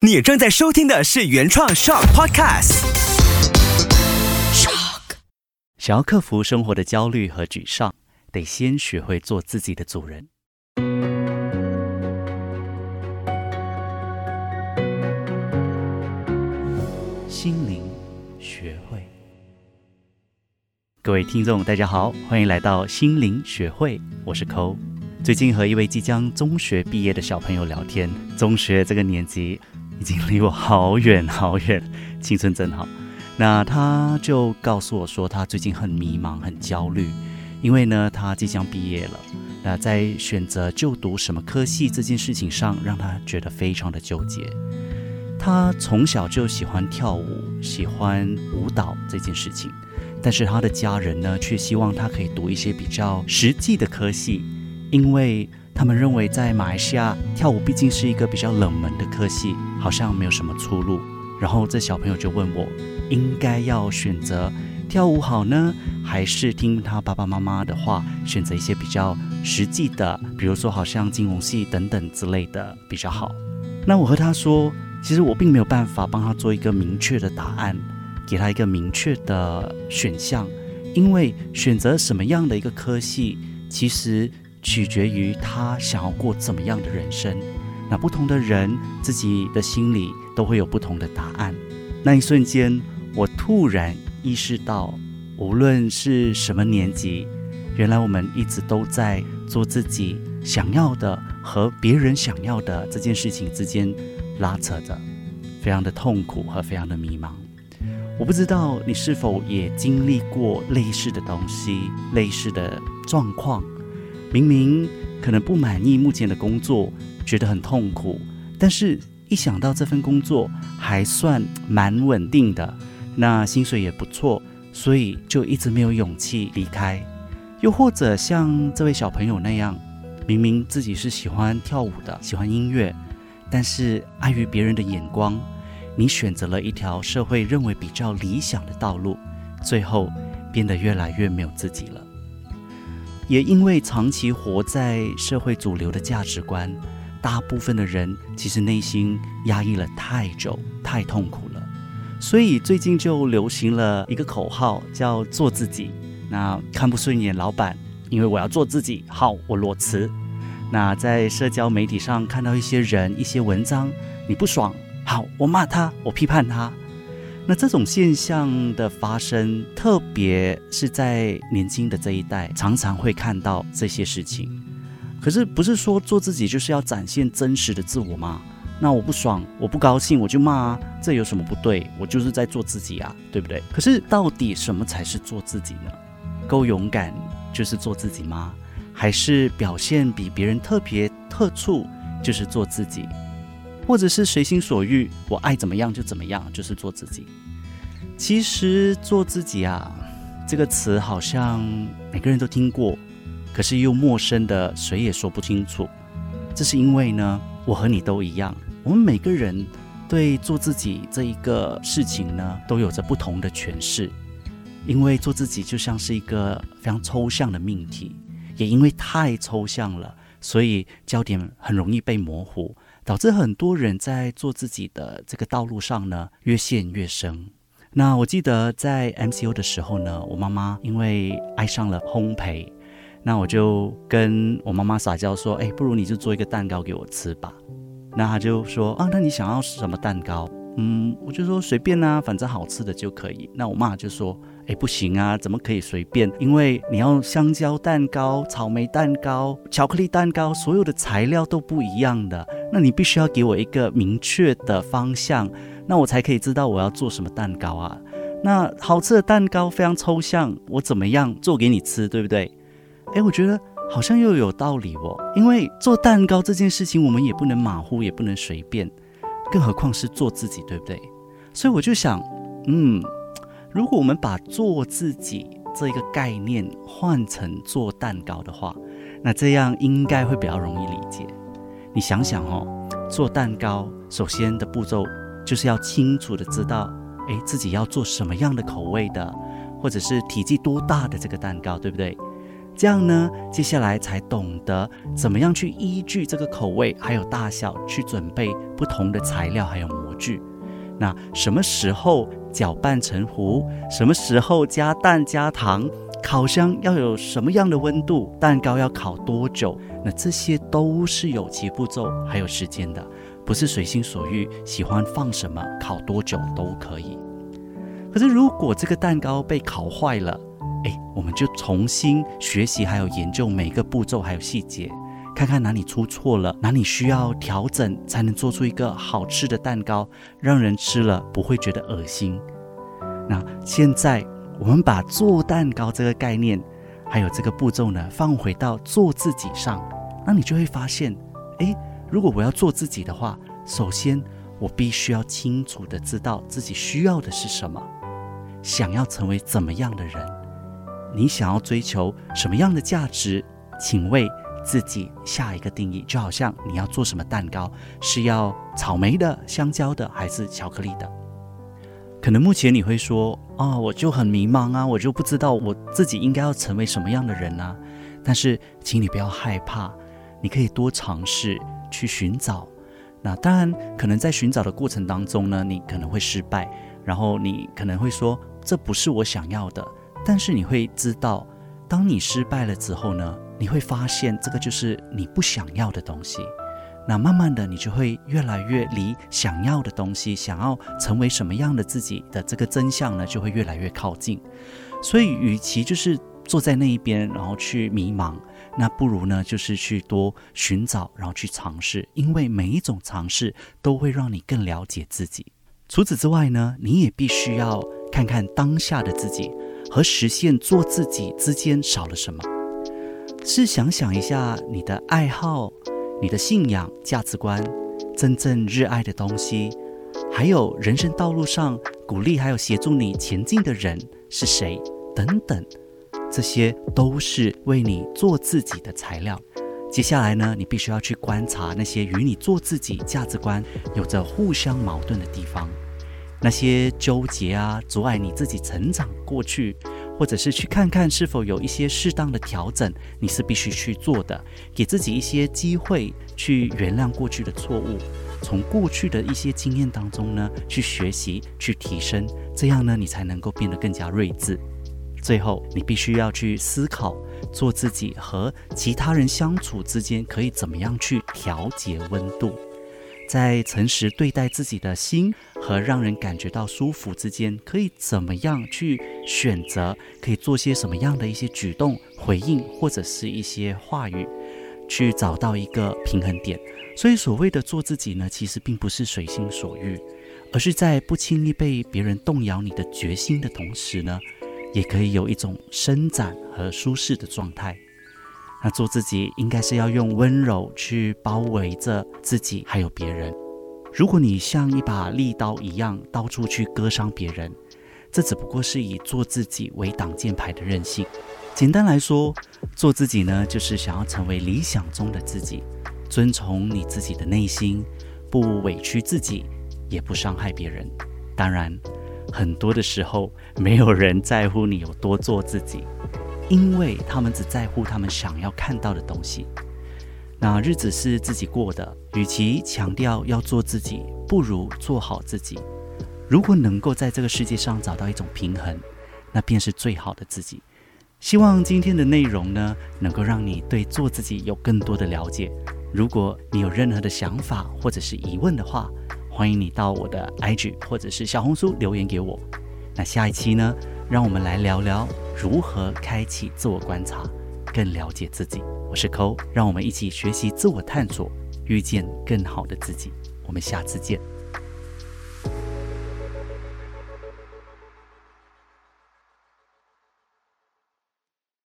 你正在收听的是原创 Shock Podcast。Shock。想要克服生活的焦虑和沮丧，得先学会做自己的主人。心灵学会，各位听众，大家好，欢迎来到心灵学会，我是抠。最近和一位即将中学毕业的小朋友聊天，中学这个年级。已经离我好远好远，青春真好。那他就告诉我说，他最近很迷茫、很焦虑，因为呢，他即将毕业了。那在选择就读什么科系这件事情上，让他觉得非常的纠结。他从小就喜欢跳舞，喜欢舞蹈这件事情，但是他的家人呢，却希望他可以读一些比较实际的科系，因为。他们认为，在马来西亚跳舞毕竟是一个比较冷门的科系，好像没有什么出路。然后这小朋友就问我，应该要选择跳舞好呢，还是听他爸爸妈妈的话，选择一些比较实际的，比如说好像金融系等等之类的比较好？那我和他说，其实我并没有办法帮他做一个明确的答案，给他一个明确的选项，因为选择什么样的一个科系，其实。取决于他想要过怎么样的人生，那不同的人自己的心里都会有不同的答案。那一瞬间，我突然意识到，无论是什么年纪，原来我们一直都在做自己想要的和别人想要的这件事情之间拉扯着，非常的痛苦和非常的迷茫。我不知道你是否也经历过类似的东西，类似的状况。明明可能不满意目前的工作，觉得很痛苦，但是一想到这份工作还算蛮稳定的，那薪水也不错，所以就一直没有勇气离开。又或者像这位小朋友那样，明明自己是喜欢跳舞的，喜欢音乐，但是碍于别人的眼光，你选择了一条社会认为比较理想的道路，最后变得越来越没有自己了。也因为长期活在社会主流的价值观，大部分的人其实内心压抑了太久，太痛苦了。所以最近就流行了一个口号，叫“做自己”。那看不顺眼老板，因为我要做自己，好，我裸辞。那在社交媒体上看到一些人、一些文章，你不爽，好，我骂他，我批判他。那这种现象的发生，特别是在年轻的这一代，常常会看到这些事情。可是，不是说做自己就是要展现真实的自我吗？那我不爽，我不高兴，我就骂啊，这有什么不对？我就是在做自己啊，对不对？可是，到底什么才是做自己呢？够勇敢就是做自己吗？还是表现比别人特别特殊就是做自己？或者是随心所欲，我爱怎么样就怎么样，就是做自己。其实做自己啊，这个词好像每个人都听过，可是又陌生的，谁也说不清楚。这是因为呢，我和你都一样，我们每个人对做自己这一个事情呢，都有着不同的诠释。因为做自己就像是一个非常抽象的命题，也因为太抽象了，所以焦点很容易被模糊。导致很多人在做自己的这个道路上呢，越陷越深。那我记得在 MCO 的时候呢，我妈妈因为爱上了烘焙，那我就跟我妈妈撒娇说：“哎，不如你就做一个蛋糕给我吃吧。”那她就说：“啊，那你想要什么蛋糕？”嗯，我就说随便啊，反正好吃的就可以。那我妈就说。哎，不行啊，怎么可以随便？因为你要香蕉蛋糕、草莓蛋糕、巧克力蛋糕，所有的材料都不一样的。那你必须要给我一个明确的方向，那我才可以知道我要做什么蛋糕啊。那好吃的蛋糕非常抽象，我怎么样做给你吃，对不对？哎，我觉得好像又有道理哦。因为做蛋糕这件事情，我们也不能马虎，也不能随便，更何况是做自己，对不对？所以我就想，嗯。如果我们把做自己这一个概念换成做蛋糕的话，那这样应该会比较容易理解。你想想哦，做蛋糕首先的步骤就是要清楚的知道，诶，自己要做什么样的口味的，或者是体积多大的这个蛋糕，对不对？这样呢，接下来才懂得怎么样去依据这个口味还有大小去准备不同的材料还有模具。那什么时候搅拌成糊？什么时候加蛋加糖？烤箱要有什么样的温度？蛋糕要烤多久？那这些都是有其步骤还有时间的，不是随心所欲，喜欢放什么烤多久都可以。可是如果这个蛋糕被烤坏了，哎，我们就重新学习还有研究每个步骤还有细节。看看哪里出错了，哪里需要调整，才能做出一个好吃的蛋糕，让人吃了不会觉得恶心。那现在我们把做蛋糕这个概念，还有这个步骤呢，放回到做自己上，那你就会发现，诶，如果我要做自己的话，首先我必须要清楚的知道自己需要的是什么，想要成为怎么样的人，你想要追求什么样的价值，请为。自己下一个定义，就好像你要做什么蛋糕，是要草莓的、香蕉的，还是巧克力的？可能目前你会说：“啊，我就很迷茫啊，我就不知道我自己应该要成为什么样的人啊？”但是，请你不要害怕，你可以多尝试去寻找。那当然，可能在寻找的过程当中呢，你可能会失败，然后你可能会说：“这不是我想要的。”但是你会知道，当你失败了之后呢？你会发现，这个就是你不想要的东西。那慢慢的，你就会越来越离想要的东西，想要成为什么样的自己的这个真相呢，就会越来越靠近。所以，与其就是坐在那一边，然后去迷茫，那不如呢，就是去多寻找，然后去尝试。因为每一种尝试都会让你更了解自己。除此之外呢，你也必须要看看当下的自己和实现做自己之间少了什么。是想想一下你的爱好、你的信仰、价值观、真正热爱的东西，还有人生道路上鼓励还有协助你前进的人是谁等等，这些都是为你做自己的材料。接下来呢，你必须要去观察那些与你做自己价值观有着互相矛盾的地方，那些纠结啊，阻碍你自己成长过去。或者是去看看是否有一些适当的调整，你是必须去做的，给自己一些机会去原谅过去的错误，从过去的一些经验当中呢去学习、去提升，这样呢你才能够变得更加睿智。最后，你必须要去思考，做自己和其他人相处之间可以怎么样去调节温度。在诚实对待自己的心和让人感觉到舒服之间，可以怎么样去选择？可以做些什么样的一些举动回应，或者是一些话语，去找到一个平衡点。所以，所谓的做自己呢，其实并不是随心所欲，而是在不轻易被别人动摇你的决心的同时呢，也可以有一种伸展和舒适的状态。那做自己应该是要用温柔去包围着自己，还有别人。如果你像一把利刀一样到处去割伤别人，这只不过是以做自己为挡箭牌的任性。简单来说，做自己呢，就是想要成为理想中的自己，遵从你自己的内心，不委屈自己，也不伤害别人。当然，很多的时候，没有人在乎你有多做自己。因为他们只在乎他们想要看到的东西。那日子是自己过的，与其强调要做自己，不如做好自己。如果能够在这个世界上找到一种平衡，那便是最好的自己。希望今天的内容呢，能够让你对做自己有更多的了解。如果你有任何的想法或者是疑问的话，欢迎你到我的 IG 或者是小红书留言给我。那下一期呢，让我们来聊聊。如何开启自我观察，更了解自己？我是抠，让我们一起学习自我探索，遇见更好的自己。我们下次见。